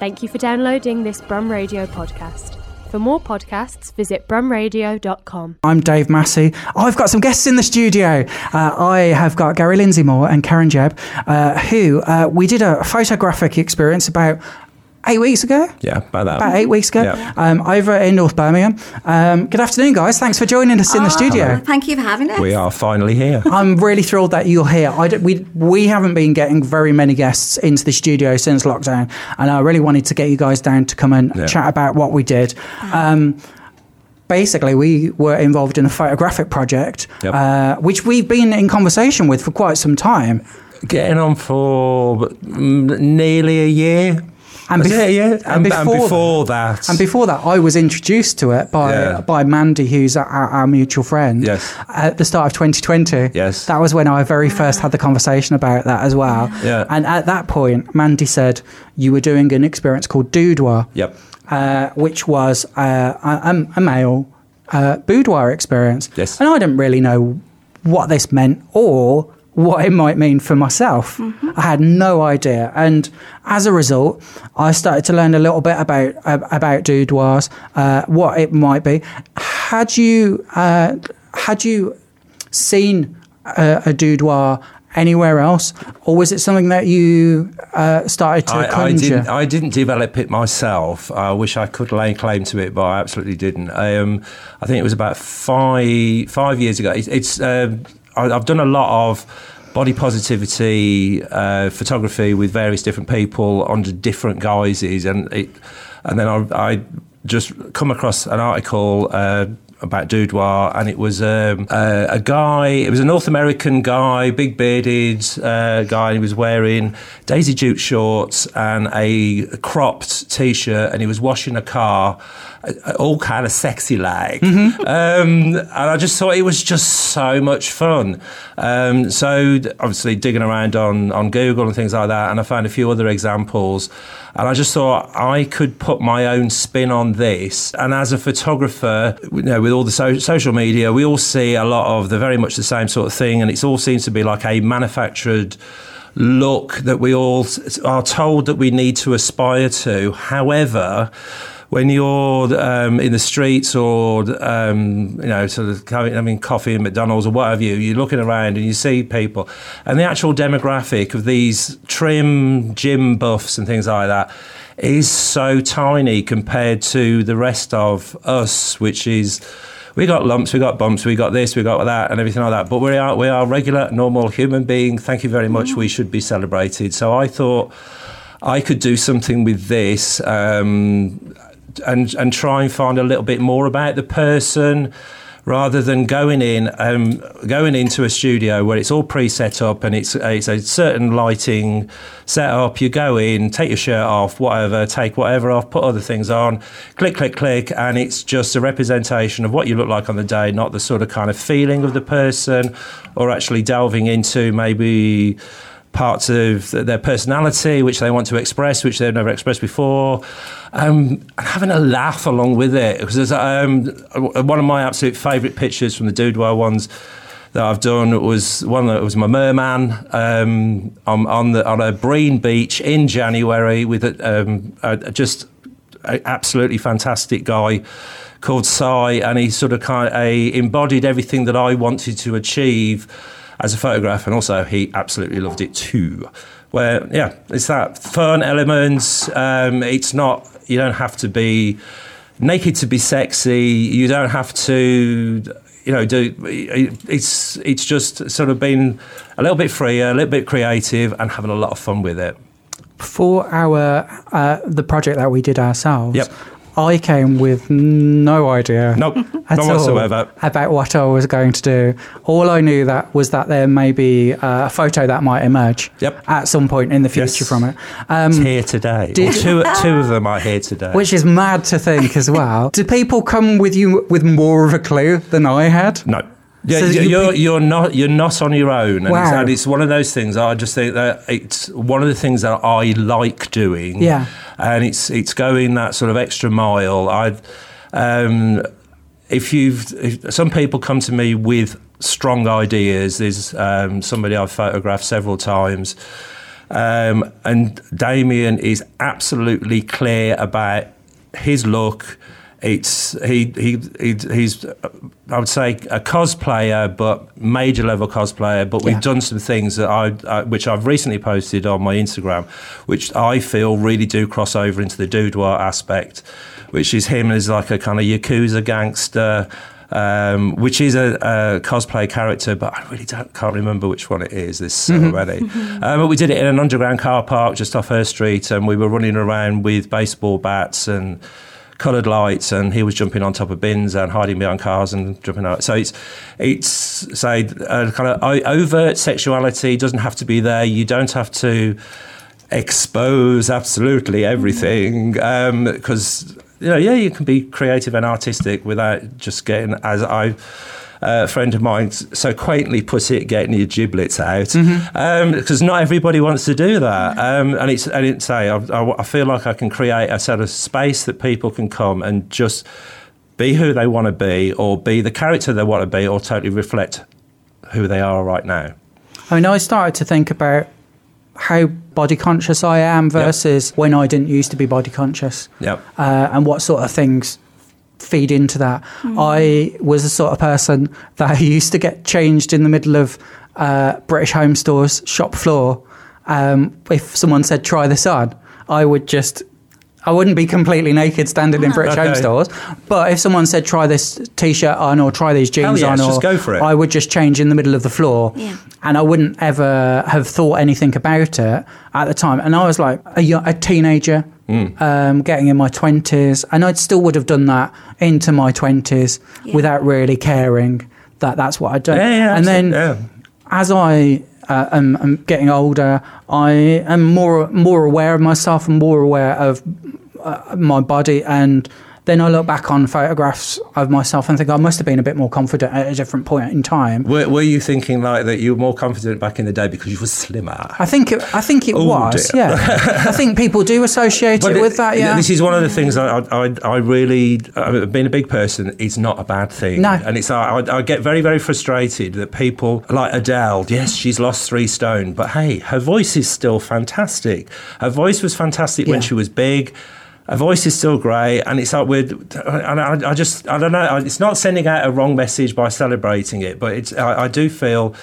Thank you for downloading this Brum Radio podcast. For more podcasts, visit brumradio.com. I'm Dave Massey. I've got some guests in the studio. Uh, I have got Gary Lindsay Moore and Karen Jebb, uh, who uh, we did a photographic experience about eight weeks ago. Yeah, about that. About eight weeks ago, Yeah. um, over in North Birmingham. Um, good afternoon, guys. Thanks for joining us in the studio. Thank you for having us. We are finally here. I'm really thrilled that you're here. I don't- we we haven't been getting very many guests into the studio since lockdown, and I really wanted to get you guys down to come and Yeah. chat about what we did. Um, basically, we were involved in a photographic project, Yep. uh, which we've been in conversation with for quite some time. Getting on for mm, nearly a year. And bef- it a year? and And, and before before, that. And before that, I was introduced to it by Yeah. by Mandy, who's our, our mutual friend. Yes. At the start of 2020. Yes. That was when I very first had the conversation about that as well. Yeah. And at that point, Mandy said you were doing an experience called Doudoir, Yep. uh, which was uh, a, a male uh, boudoir experience. Yes. And I didn't really know what this meant or what it might mean for myself. I had no idea, and as a result, I started to learn a little bit about uh, about boudoirs, uh, what it might be. Had you uh, had you seen a, a boudoir anywhere else, or was it something that you uh, started to I, I, conjure? didn't, I didn't develop it myself. I wish I could lay claim to it, but I absolutely didn't. Um, I think it was about five five years ago. It, it's um, I, I've done a lot of body positivity uh, photography with various different people under different guises, and it, and then I, I just come across an article. Uh, about Doudoir, and it was um, uh, a guy. It was a North American guy, big bearded uh, guy. And he was wearing Daisy Duke shorts and a cropped t-shirt, and he was washing a car, all kind of sexy like. Um, and I just thought it was just so much fun. Um, so obviously digging around on on Google and things like that, and I found a few other examples. And I just thought I could put my own spin on this. And as a photographer, you know, with all the so- social media, we all see a lot of the very much the same sort of thing, and it all seems to be like a manufactured look that we all are told that we need to aspire to. However, when you're um, in the streets or um, you know sort of having, coffee in McDonald's or what have you, you're looking around and you see people, and the actual demographic of these trim gym buffs and things like that is so tiny compared to the rest of us, which is. We got lumps, we got bumps, we got this, we got that, and everything like that. But we are we are regular, normal human being. Thank you very much. We should be celebrated. So I thought I could do something with this um, and and try and find a little bit more about the person rather than going in um, going into a studio where it's all pre-set up and it's it's a certain lighting setup. You go in, take your shirt off, whatever, take whatever off, put other things on, click, click, click, and it's just a representation of what you look like on the day, not the sort of kind of feeling of the person, or actually delving into maybe parts of their personality which they want to express, which they've never expressed before. Um, and having a laugh along with it. Because there's, um, one of my absolute favourite pictures from the Doudoir ones that I've done was one that was my merman um, on, on, the, on a Brean beach in January with a, um, a, just an absolutely fantastic guy called Sai, and he sort of kind of a, embodied everything that I wanted to achieve as a photograph, and also he absolutely loved it too. Where yeah, it's that fun element. Um, it's not you don't have to be naked to be sexy. You don't have to you know do it's it's just sort of been a little bit freer, a little bit creative, and having a lot of fun with it. For our uh, the project that we did ourselves, Yep. I came with no idea. Nope, at none whatsoever. about what I was going to do. All I knew that was that there may be uh, a photo that might emerge Yep. at some point in the future Yes. from it. It's Um, here today. did- two, two of them are here today. which is mad to think as well. Do people come with you with more of a clue than I had? No. Yeah, So you- you you're you're not you're not on your own, and, it's, and it's one of those things. I just think that it's one of the things that I like doing. Yeah. and it's it's going that sort of extra mile. I, um, if you've if some people come to me with strong ideas. There's um, somebody I've photographed several times Um, and Damien is absolutely clear about his look. It's he, he he he's I would say a cosplayer, but major level cosplayer. But we've Yeah. done some things that I, I which I've recently posted on my Instagram, which I feel really do cross over into the Doudoir aspect, which is him as like a kind of yakuza gangster. Um, which is a, a cosplay character, but I really don't, can't remember which one it is this already. Um, but we did it in an underground car park just off her street, and we were running around with baseball bats and coloured lights, and he was jumping on top of bins and hiding behind cars and jumping out. So it's it's say uh, kind of overt sexuality doesn't have to be there. You don't have to expose absolutely everything because you know yeah you can be creative and artistic without just getting as I. A friend of mine so quaintly put it, getting your giblets out, because not everybody wants to do that. Um, and it's and it's say I, I, I feel like I can create a sort of space that people can come and just be who they want to be, or be the character they want to be, or totally reflect who they are right now. I mean, I started to think about how body conscious I am versus when I didn't used to be body conscious, Yep. uh, and what sort of things feed into that. I was the sort of person that used to get changed in the middle of uh, British Home Store's shop floor. Um, if someone said, "Try this on," I would just. I wouldn't be completely naked standing in British Home Stores, but if someone said try this t-shirt on or try these jeans yes, on, or go for it. I would just change in the middle of the floor, Yeah. and I wouldn't ever have thought anything about it at the time. And I was like a, a teenager, Hmm. um, getting in my twenties, and I still would have done that into my twenties Yeah. without really caring that that's what I'd done. Yeah, yeah, and then absolutely, as I uh, am, am getting older, I am more more aware of myself and more aware of uh, my body and. Then I look back on photographs of myself and think I must have been a bit more confident at a different point in time. Were, were you thinking like that you were more confident back in the day because you were slimmer? I think it, I think it Oh, was. dear. Yeah, I think people do associate But it with that. Yeah, This is one of the things I, I, I really, uh, being a big person, is not a bad thing. No. And it's, I, I get very, very frustrated that people like Adele, yes, she's lost three stone, but hey, her voice is still fantastic. Her voice was fantastic when she was big. Her voice is still great, and it's like we're. And I, I just, I don't know. It's not sending out a wrong message by celebrating it, but it's. I, I do feel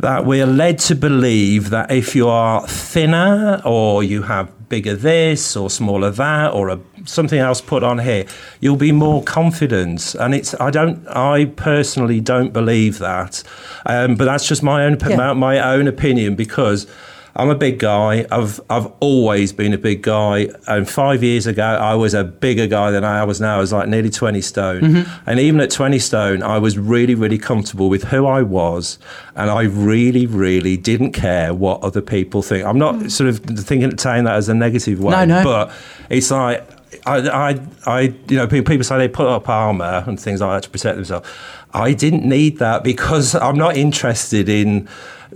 that we are led to believe that if you are thinner or you have bigger this or smaller that or a, something else put on here, you'll be more confident. And it's I don't I personally don't believe that, um, but that's just my own Yeah. my, my own opinion because. I'm a big guy. I've I've always been a big guy. And five years ago, I was a bigger guy than I was now. I was like nearly 20 stone. Mm-hmm. And even at 20 stone, I was really, really comfortable with who I was. And I really, really didn't care what other people think. I'm not sort of thinking, saying that as a negative way. No, no. But it's like, I, I, I, you know, people, people say they put up armor and things like that to protect themselves. I didn't need that because I'm not interested in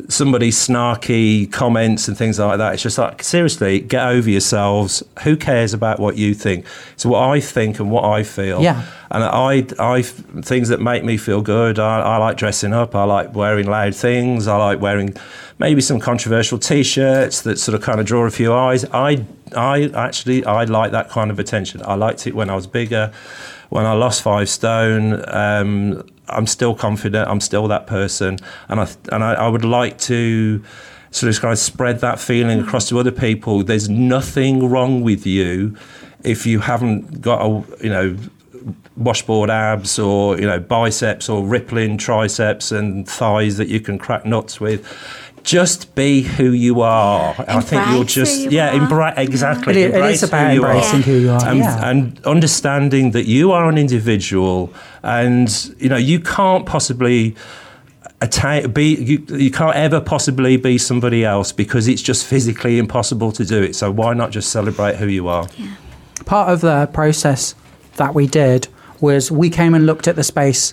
somebody's snarky comments and things like that. It's just like, seriously, get over yourselves. Who cares about what you think? It's what I think and what I feel. Yeah. And I, I, things that make me feel good. I, I like dressing up. I like wearing loud things. I like wearing maybe some controversial T-shirts that sort of kind of draw a few eyes. I, I actually, I like that kind of attention. I liked it when I was bigger. When I lost five stone, um, I'm still confident. I'm still that person, and I and I, I would like to sort of kind of spread that feeling mm. across to other people. There's nothing wrong with you if you haven't got a you know washboard abs or you know biceps or rippling triceps and thighs that you can crack nuts with. Just be who you are. I think you'll Embrace who just you yeah, are. embrace exactly. It embrace is about who you embracing who you are. And, yeah. and understanding that you are an individual and you know you can't possibly attain be you, you can't ever possibly be somebody else because it's just physically impossible to do it so why not just celebrate who you are Part of the process that we did was we came and looked at the space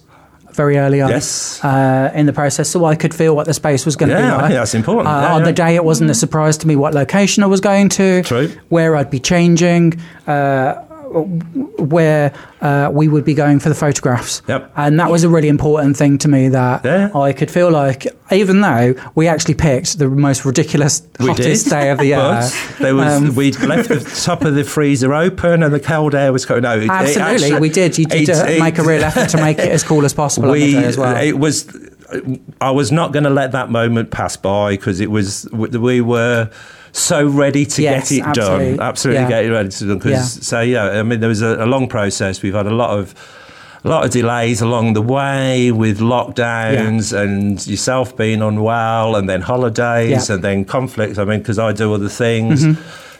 very early on Yes. uh, in the process so I could feel what the space was going to Yeah, be I like. think that's important. Uh, Yeah, on yeah. the day, it wasn't a surprise to me what location I was going to, True. where I'd be changing, uh, where uh, we would be going for the photographs. Yep. And that was a really important thing to me that Yeah. I could feel like even though we actually picked the most ridiculous We hottest did, day of the year. But there was Um, we'd left the top of the freezer open and the cold air was coming. No, it- it Absolutely, actually- we did. You did it- make a real effort to make it as cool as possible we day as well. it was i was not going to let that moment pass by because it was we were so ready to Yes, get it absolutely. done absolutely Yeah. get it ready to do because Yeah. so yeah i mean there was a, a long process we've had a lot of a lot of delays along the way with lockdowns and yourself being unwell and then holidays Yeah. Mm-hmm. and then conflicts i mean because i do other things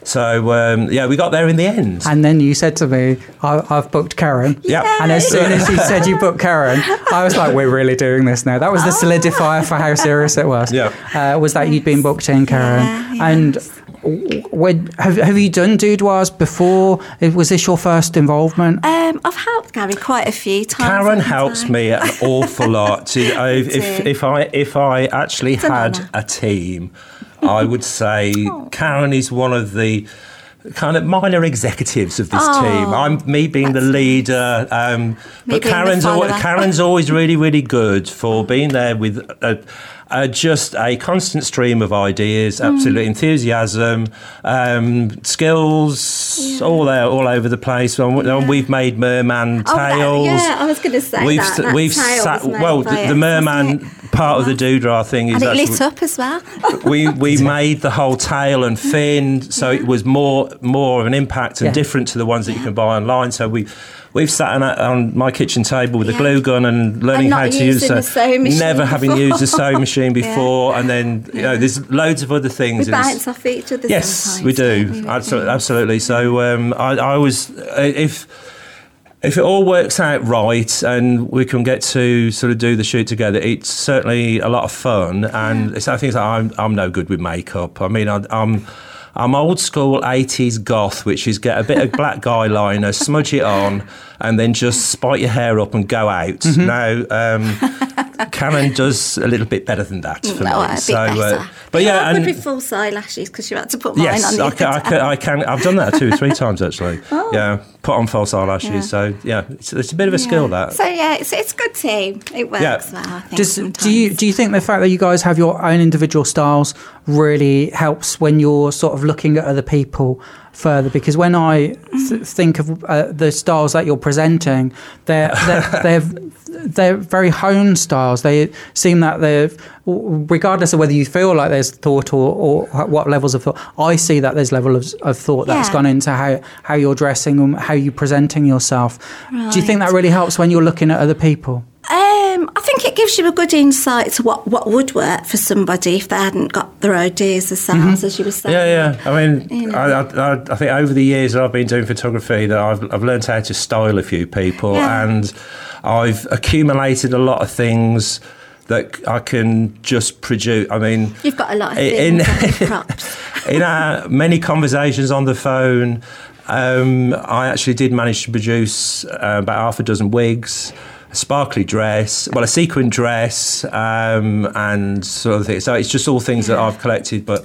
so um, yeah we got there in the end And then you said to me, I, I've booked Karen. Yeah. And as soon as you said you booked Karen, I was like, we're really doing this now. That was the solidifier for how serious it was. Yeah. Uh, was that you'd been booked in, Karen. Yeah, And yes. w- when, have, have you done Doudoirs before? Was this your first involvement? Um, I've helped Gary quite a few times. Karen helps I? me an awful lot. To, I, if, if I if I actually an had honour. a team, I would say Oh. Karen is one of the kind of minor executives of this Oh, team. I'm me being the leader, um, but being the Karen's al- Karen's always really really good for being there with. A, uh, just a constant stream of ideas, Mm. absolute enthusiasm, um, skills, all there, all over the place. And and we've made merman Oh, that- yeah, I was going to say We've that. that we've sat well. The, the merman part of the doodah thing is And it lit up as well. we we made the whole tail and fin, so it was more more of an impact and Yeah. different to the ones that you can buy online. So we. We've sat on, on my kitchen table with a glue gun and learning not how to use a- sewing machine never having used a sewing machine Yeah. before, and then you know there's loads of other things. We and bounce off each other. Yes, sometimes, we do. Absolutely, absolutely. So um, I, I was if if it all works out right and we can get to sort of do the shoot together, it's certainly a lot of fun. And it's I think that I'm I'm no good with makeup. I mean, I, I'm. I'm old school 80s goth, which is get a bit of black guy liner, smudge it on, and then just spike your hair up and go out. Mm-hmm. Now, um, Karen does a little bit better than that for No, me. so, uh, but yeah, I would and be false eyelashes because you had to put mine Yes, on. the I can, I, other can, day. I can. I've done that two or three times actually. Yeah, put on false eyelashes. Yeah. So yeah, it's, it's a bit of a skill Yeah. that. So yeah, it's, it's good team. It works Yeah. well. I think. Does, do you do you think the fact that you guys have your own individual styles really helps when you're sort of looking at other people further? Because when I th- think of uh, the styles that you're presenting, they're they're, they're they're very honed styles. They seem that they're regardless of whether you feel like there's thought or, or what levels of thought. I see that there's level of, of thought that's Yeah. gone into how how you're dressing and how you're presenting yourself. Do you think that really helps when you're looking at other people? Um, I think it gives you a good insight to what, what would work for somebody if they hadn't got their ideas themselves, as you were saying. Yeah, yeah. I mean, You know. I, I, I think over the years that I've been doing photography, that I've, I've learned how to style a few people, Yeah. and I've accumulated a lot of things that I can just produce. I mean, You've got a lot of In- in our many conversations on the phone, um, I actually did manage to produce uh, about half a dozen wigs, a sparkly dress, well, a sequin dress, um, and sort of things. So it's just all things that I've collected, but.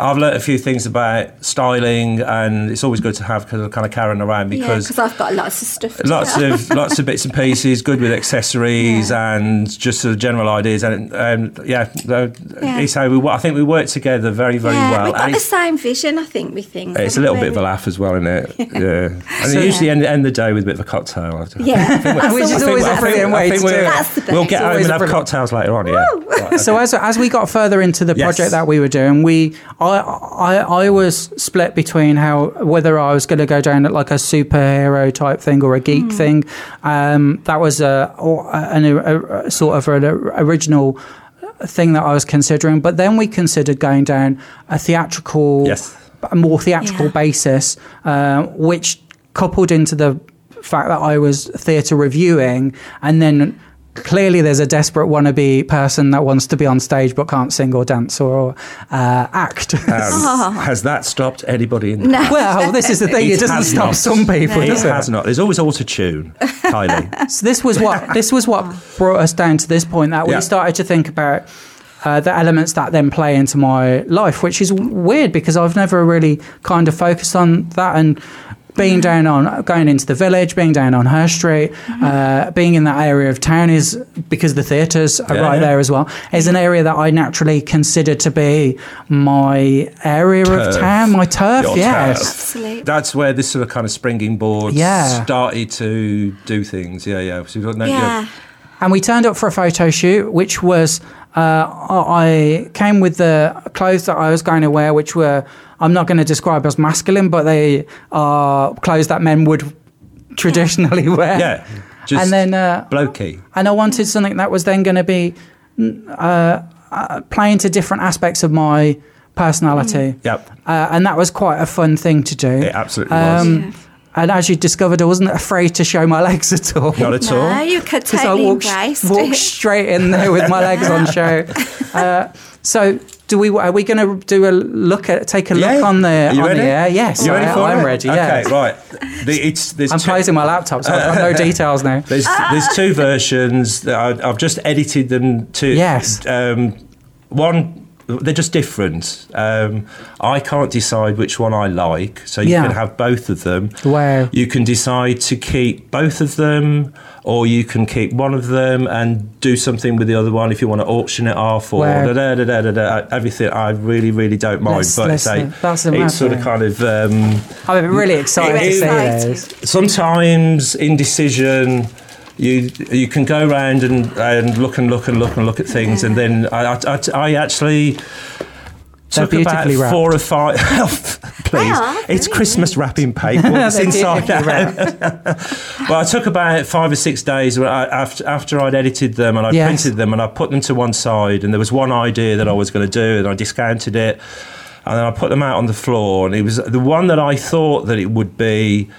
I've learnt a few things about styling, and it's always good to have kind of, kind of Karen around because because I've got lots of stuff. lots do. of lots of bits and pieces, good with accessories and just sort of general ideas. And um, yeah, uh, Yeah. it's how we. I think we work together very, very yeah, well. We've got And the it's- same vision, I think, with things. it's a little bit of a laugh as well, isn't it? Yeah. And So- usually end, end the day with a bit of a cocktail. Yeah, Which is always always a brilliant way to do it. That's the best. We'll get home and have cocktails later on. Yeah. So as as we got further into the project that we were doing, we I I, I was split between how whether I was going to go down at like a superhero type thing or a geek thing. Um, that was a, or an, a, a sort of an original thing that I was considering. But then we considered going down a theatrical, Yes. a more theatrical Yeah. basis, uh, which coupled into the fact that I was theatre reviewing, and then clearly there's a desperate wannabe person that wants to be on stage but can't sing or dance or uh, act. Um, Has that stopped anybody in the No. well, this is the thing; it, It doesn't stop not. some people, It does it? has not. There's always auto tune, Kylie. So this was what this was what brought us down to this point that we Yeah. started to think about uh, the elements that then play into my life, which is weird because I've never really kind of focused on that. And being down on going into the village, being down on her street, uh, being in that area of town is because the theatres are Yeah, right yeah. there as well. Is an area that I naturally consider to be my area of town, my turf. Your yes. turf. Absolutely. That's where this sort of kind of springing board Yeah. started to do things. Yeah, yeah. So you've got no, Yeah. And we turned up for a photo shoot, which was uh, I came with the clothes that I was going to wear, which were I'm not going to describe as masculine, but they are clothes that men would traditionally wear. Yeah. Just and then uh, blokey. and I wanted something that was then going to be mm, uh, uh, playing to different aspects of my personality. Yep. Uh, and that was quite a fun thing to do. It absolutely was. Um, And as you discovered, I wasn't afraid to show my legs at all. Not at No, all. you could Because I walked, embrace walked it. straight in there with my legs on show. Uh, so, do we? Are we going to do a look at take a look Yeah. on the Are you on ready? the air? Yes, You ready I, for I'm it? ready. Yeah, Okay, right. The, it's there's I'm two, closing my laptop, so I've got no details now. There's there's two versions. That I, I've just edited them to. Yes. Um, one. They're just different. Um, I can't decide which one I like, so you Yeah. can have both of them. Wow. You can decide to keep both of them, or you can keep one of them and do something with the other one if you want to auction it off or da, da, da, da, da, everything. I really, really don't mind. Let's- but let's, say uh, that's it's sort of kind of. Um, I'm really excited Excited. those. sometimes indecision you you can go around and, and look and look and look and look at things and then I, I, I- I actually took about wrapped. four or five please Well, it's Christmas wrapping paper what's They're inside beautifully that wrapped. well I took about five or six days where I, after, after I'd edited them and I Yes. printed them and I put them to one side and there was one idea that I was going to do and I discounted it and then I put them out on the floor and it was the one that I thought that it would be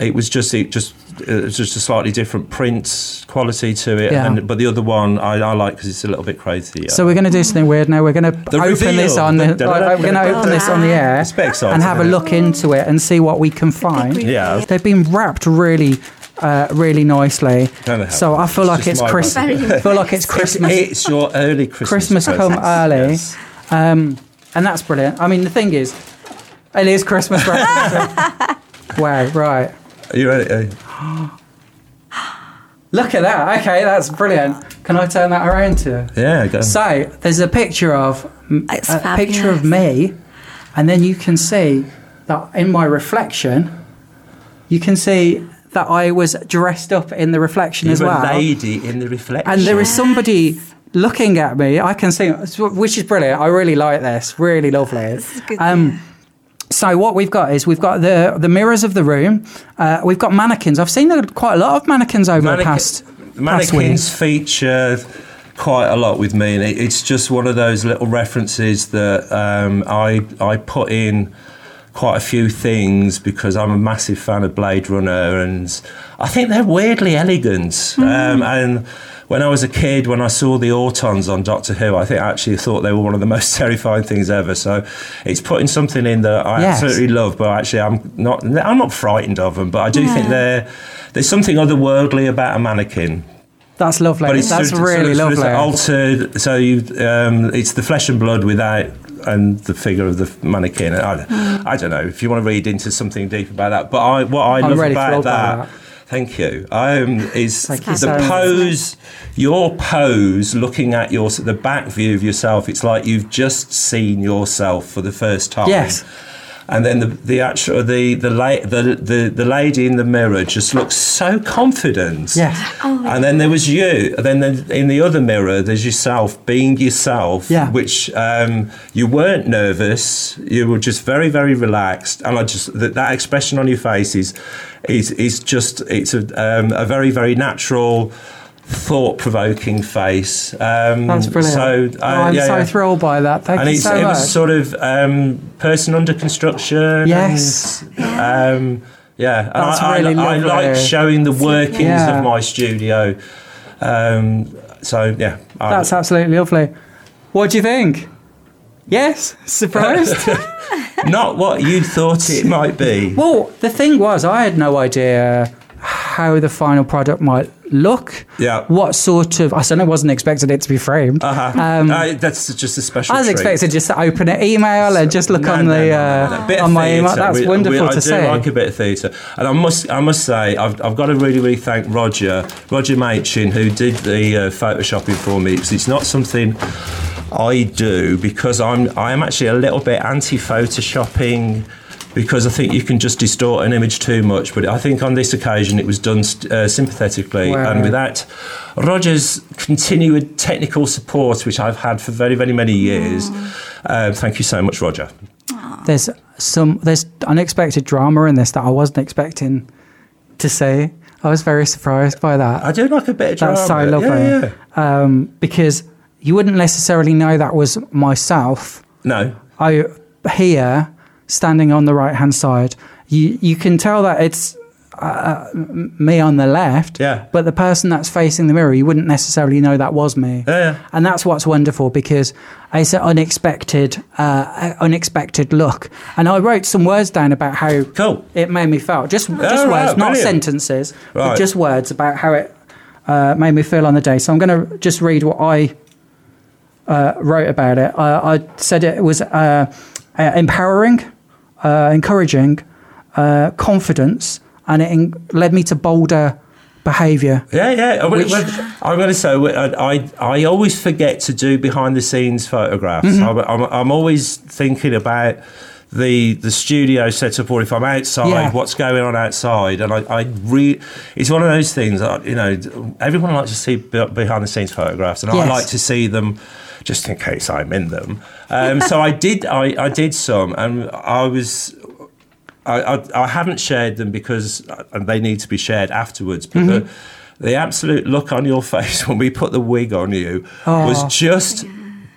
it was just it just it was just a slightly different print quality to it Yeah. and but the other one I, I like because it's a little bit crazy So we're going to do something weird now. We're going to open reveal. this on the. The- like, we're going to open this on the air It's a bit exciting, and have a look into it and see what we can find. Yeah. They've been wrapped really, uh, really nicely. No, So I feel like just it's my Christmas. feel like it's Christmas. it's your early Christmas Christmas come early, Yes. um, and that's brilliant. I mean, the thing is, it is Christmas. Right? wow! Right. Are you ready? Uh, Look at that. Okay, that's brilliant. Can I turn that around to? Yeah, go. So there's a picture of It's a picture of me, and then you can see that in my reflection, you can see that I was dressed up in the reflection You're as well. a lady in the reflection. And there is somebody looking at me. I can see, which is brilliant. I really like this. Really lovely. This is good, Um, so what we've got is we've got the the mirrors of the room. Uh, we've got mannequins. I've seen quite a lot of mannequins over the Mannequin- past past mannequins week. feature quite a lot with me, and it, it's just one of those little references that um, I I put in quite a few things because I'm a massive fan of Blade Runner, and I think they're weirdly elegant. Um, and when I was a kid, when I saw the Autons on Doctor Who, I think I actually thought they were one of the most terrifying things ever. So it's putting something in that I Yes. absolutely love, but actually I'm not. I'm not frightened of them, but I do think they're there's something otherworldly about a mannequin. That's lovely. But it's That's sort of- really sort of- sort lovely. of altered. So you, um, it's the flesh and blood without and the figure of the mannequin. I, don't-. I don't know if you want to read into something deep about that. But I, what I I'm love really about that, that. Thank you, um, is Thank the so pose. Your pose, looking at your the back view of yourself, it's like you've just seen yourself for the first time. Yes. And then the the actual the the, la- the the the lady in the mirror just looks so confident. Yes. And then there was you. And then the, in the other mirror, there's yourself being yourself. Yeah. Which um, you weren't nervous. You were just very, very relaxed. And I just that, that expression on your face is is is just it's a um, a very very natural. Thought-provoking face. Um, That's brilliant. So Oh, uh, I'm yeah, so yeah. thrilled by that. Thank and you it's, so it much. was sort of um, person under construction. Yes. and, um, yeah. And That's I, really I, I like showing the workings Yeah. of my studio. Um, so yeah, I- That's absolutely lovely. What do you think? Yes, surprised. not what you thought it might be. well, the thing was, I had no idea how the final product might look. Yeah. What sort of? I certainly wasn't expecting it to be framed. Uh-huh. Um, Uh, that's just a special. I was treat. expecting just to open an email and just look No, on no, the no, uh, no, no. Bit of on my email. That's We- wonderful we- to I see. do like a bit of theatre, and I must I must say I've, I've got to really really thank Roger Roger Machin who did the uh, photoshopping for me because it's not something I do because I'm I am actually a little bit anti photoshopping. Because I think you can just distort an image too much, but I think on this occasion it was done uh, sympathetically Wow. and without Roger's continued technical support, which I've had for very, very many years. Uh, thank you so much, Roger. there's some there's unexpected drama in this that I wasn't expecting to see. I was very surprised by that. I do like a bit of drama. That's so lovely. Yeah, yeah. Um, because you wouldn't necessarily know that was myself. No. I here standing on the right hand side. You you can tell that it's uh, me on the left. Yeah. But the person that's facing the mirror, you wouldn't necessarily know that was me. Yeah, yeah. And that's what's wonderful because it's an unexpected, uh, unexpected look. And I wrote some words down about how Cool. it made me feel. Just just right, words, not brilliant. sentences, but Right. just words about how it uh, made me feel on the day. So I'm going to just read what I uh, wrote about it. I, I said it was uh, uh, empowering, uh, encouraging, uh, confidence, and it en- led me to bolder behaviour. Yeah, yeah. Which- I'm going to say I, I, I always forget to do behind the scenes photographs. Mm-hmm. I'm, I'm, I'm always thinking about the the studio setup, or if I'm outside, Yeah. what's going on outside. And I, I re- it's one of those things. That, you know, everyone likes to see be- behind the scenes photographs, and Yes. I like to see them. Just in case I'm in them, um, so I did. I, I did some, and I was I, I, I haven't shared them because they need to be shared afterwards. But the, the absolute look on your face when we put the wig on you was just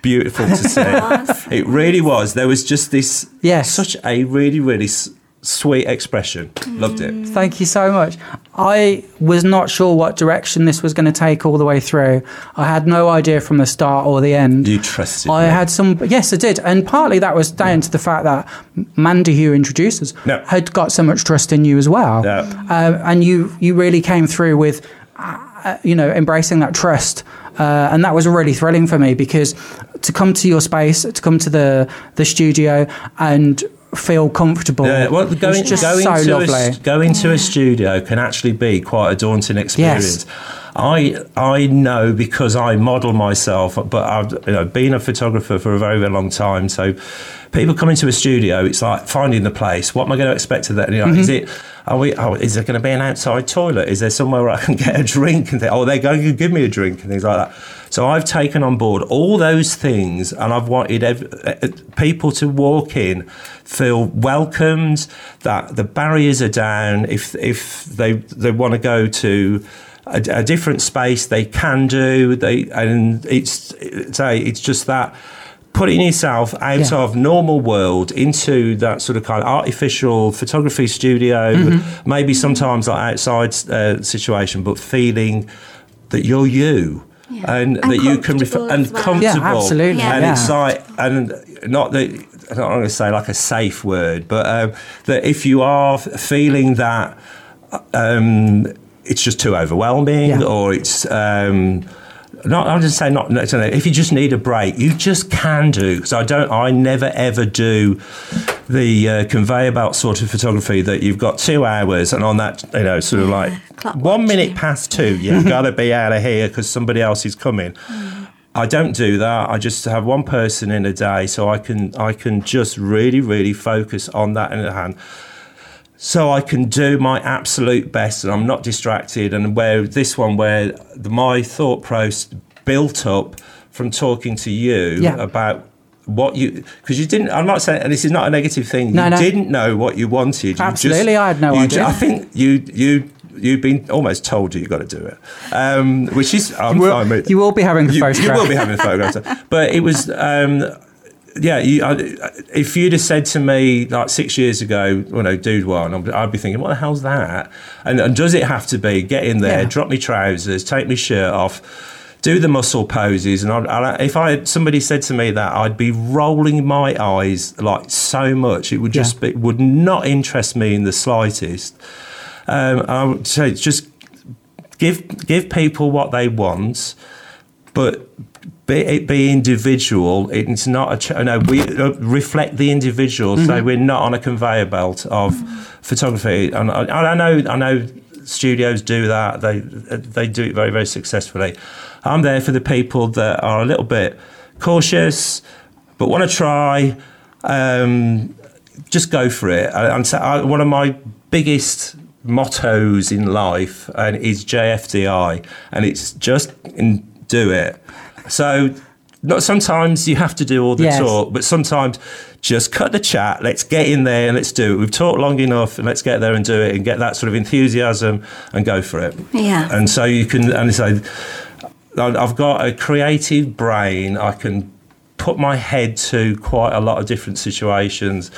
beautiful to see. it really was. There was just this, Yes. such a really, really s- sweet expression. Loved it. Thank you so much. I was not sure what direction this was going to take all the way through. I had no idea from the start or the end. You trusted I me. had some, yes, I did, and partly that was down to the fact that Mandy, who introduced us, Yeah. had got so much trust in you as well, Yeah. um, and you you really came through with, uh, you know, embracing that trust, uh, and that was really thrilling for me because to come to your space, to come to the the studio, and feel comfortable. Yeah, well, going, just going, so to lovely. A, going to a studio can actually be quite a daunting experience. Yes. I I know because I model myself, but I've you know, been a photographer for a very very long time. So people come into a studio, it's like finding the place. What am I going to expect of that? You know, Mm-hmm. it are we? Oh, is there going to be an outside toilet? Is there somewhere where I can get a drink and think, oh, they're going to give me a drink and things like that. So I've taken on board all those things, and I've wanted ev- uh, people to walk in, feel welcomed, that the barriers are down. If if they they want to go to a, a different space, they can do. They and it's say it's just that putting yourself out Yeah. of normal world into that sort of kind of artificial photography studio, Mm-hmm. maybe sometimes like outside uh, situation, but feeling that you're you. Yeah. And, And that you can comfortable and well. comfortable, Yeah, absolutely, and yeah. it's like, and not that I'm not going to say like a safe word, but um, that if you are feeling that um, it's just too overwhelming, Yeah. or it's um, not. I'm just saying not. no, no, If you just need a break, you just can do. Because I don't. I never ever do the uh, conveyor belt sort of photography that you've got two hours, and on that, you know, sort of like clock one minute past two, you've got to be out of here because somebody else is coming. I don't do that. I just have one person in a day, so I can I can just really really focus on that in the hand. So I can do my absolute best, and I'm not distracted. And where this one, where the, my thought process built up from talking to you Yeah. about what you because you didn't. I'm not saying, and this is not a negative thing. No, you no. didn't know what you wanted. You Absolutely, I had no you idea. I think you you. You've been almost told you you've got to do it, um, which is I'm You will- fine with. you will be having the you, photograph. You will be having the photograph, but it was um, yeah, you, I, if you'd have said to me like six years ago, you know, dude, one, I'd I'd be thinking, what the hell's that? And, and does it have to be get in there, Yeah. drop me trousers, take my shirt off, do the muscle poses? And I'd, i if I had, somebody said to me that, I'd be rolling my eyes like so much. It would just Yeah. be, would not interest me in the slightest. Um, I would say just give give people what they want, but be, it be individual. It's not a ch- no. We uh, reflect the individual, so we're not on a conveyor belt of photography. And I, I know I know studios do that. They they do it very very successfully. I'm there for the people that are a little bit cautious, but want to try. Um, just go for it. And so I, one of my biggest mottos in life and is JFDI, and it's just do it. So, not sometimes you have to do all the Yes. talk, but sometimes just cut the chat. Let's get in there and let's do it. We've talked long enough, and let's get there and do it, and get that sort of enthusiasm and go for it. Yeah. And so you can, and so I- I've got a creative brain. I can put my head to quite a lot of different situations.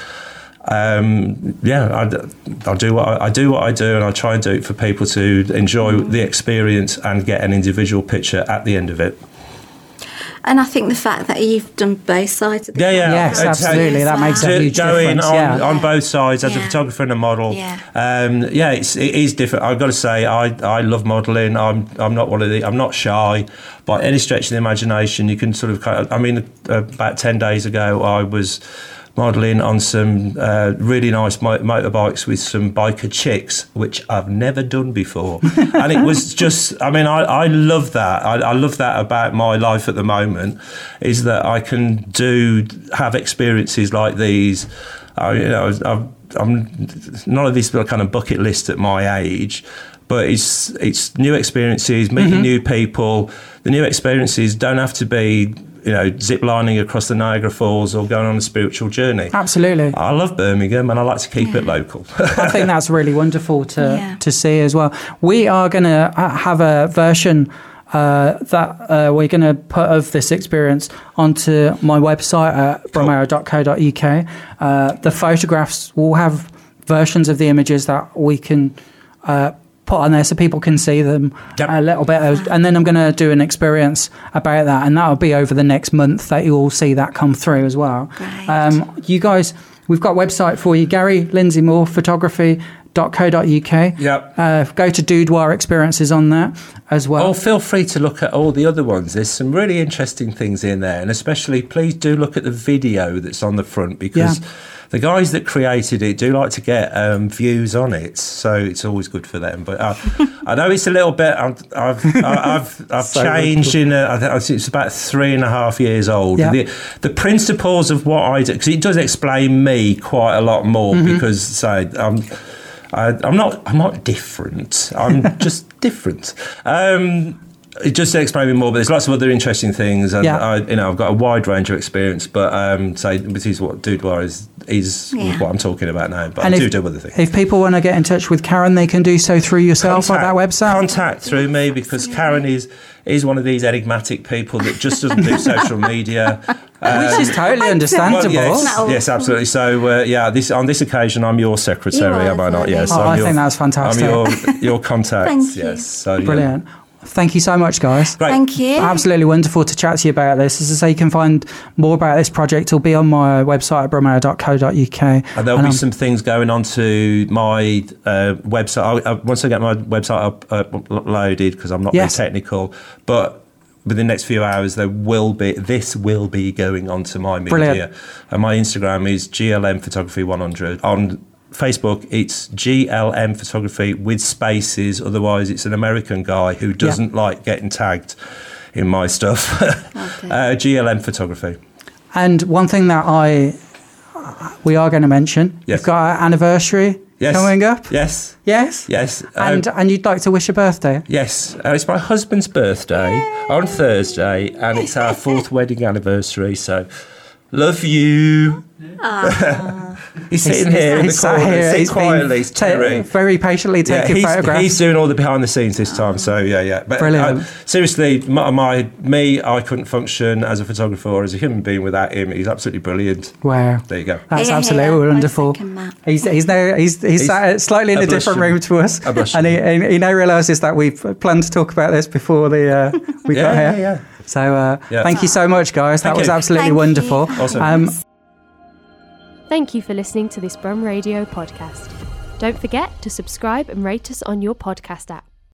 Um, yeah, I, I do what I, I do what I do, and I try and do it for people to enjoy the experience and get an individual picture at the end of it. And I think the fact that you've done both sides of the Yeah, yeah, Yes, I'd absolutely. say- That makes a Do- huge going difference. on, yeah. on both sides as a photographer and a model. Yeah. um, yeah, it's, it is different. I've got to say, I, I love modelling. I'm I'm not one of the I'm not shy by any stretch of the imagination. You can sort of, I mean, uh, about ten days ago, I was modelling on some uh, really nice mo- motorbikes with some biker chicks, which I've never done before, and it was just. I mean, I, I love that. I, I love that about my life at the moment, is that I can do have experiences like these. I, you know, I've, I'm none of this kind of bucket list at my age, but it's it's new experiences, meeting new people. The new experiences don't have to be you know zip lining across the Niagara Falls or going on a spiritual journey. Absolutely. I love Birmingham and I like to keep it local. I think that's really wonderful to Yeah. to see as well. We are going to have a version uh, that uh, we're going to put of this experience onto my website at bromero.co.uk. Uh, the photographs will have versions of the images that we can. Put on there so people can see them Yep. a little bit, and then I'm going to do an experience about that, and that'll be over the next month that you'll see that come through as well. Great. Um, you guys, we've got a website for you, Gary Lindsay Moore Photography. Photography.co.uk. Yep. Uh, go to Dudoir Experiences on that as well. Oh, feel free to look at all the other ones. There's some really interesting things in there, and especially please do look at the video that's on the front because Yeah. The guys that created it do like to get um, views on it, so it's always good for them. But uh, I know it's a little bit. I've I've I've, I've So changed in. A, I think it's about three and a half years old. Yeah. The, the principles of what I do because it does explain me quite a lot more Mm-hmm. because say I'm. I, I'm not. I'm not different. I'm just different. Um, just to explain me more, but there's lots of other interesting things, and Yeah. I, you know, I've got a wide range of experience. But um, say this is what Dudoir is is Yeah. what I'm talking about now. But And I if- do do other things. if people want to get in touch with Karen, they can do so through yourself on that website. Contact through me because Karen is is one of these enigmatic people that just doesn't do social media. Which is totally Well, understandable. yes, yes, absolutely. So, uh, yeah, this on this occasion, I'm your secretary, You are, am I not? Yes, Oh, I'm I your, think that's fantastic. I'm your your contact. Thank you. yes, so yeah. Brilliant. Thank you so much, guys. Great. Thank you. Absolutely wonderful to chat to you about this. As I say, you can find more about this project. It'll be on my website at bromero.co.uk. And there'll be um, some things going on to my uh, website. I'll, uh, once I get my website up, uh, uploaded, because I'm not Yes. very technical, but within the next few hours, there will be this will be going on to my media. Brilliant. And my Instagram is GLM Photography 100. On Facebook, it's GLM Photography with spaces. Otherwise, it's an American guy who doesn't like getting tagged in my stuff. uh, GLM Photography. And one thing that I we are going to mention, Yes. we've got our anniversary Yes. coming up. Yes. Yes. Yes. Uh, And and you'd like to wish a birthday. Yes, uh, it's my husband's birthday on Thursday, and it's our fourth wedding anniversary. So, love you. he's sitting here in the He's sat corner, here, sit he's been quietly, ta- very patiently Yeah, taking he's, photographs. he's doing all the behind the scenes this time. So yeah, yeah. But Brilliant. uh, seriously, my, my me, I couldn't function as a photographer or as a human being without him. He's absolutely brilliant. wow. There you go. That's Yeah, yeah, absolutely I wonderful. He's he's now he's he's, He's sat slightly in a a different room to us, and he and he now realizes that we've planned to talk about this before the uh, we Yeah, got here. yeah, yeah. So uh, Yeah. thank you so much, guys. That Thank was absolutely Thank you. wonderful. Awesome. Um, Thank you for listening to this Brum Radio podcast. Don't forget to subscribe and rate us on your podcast app.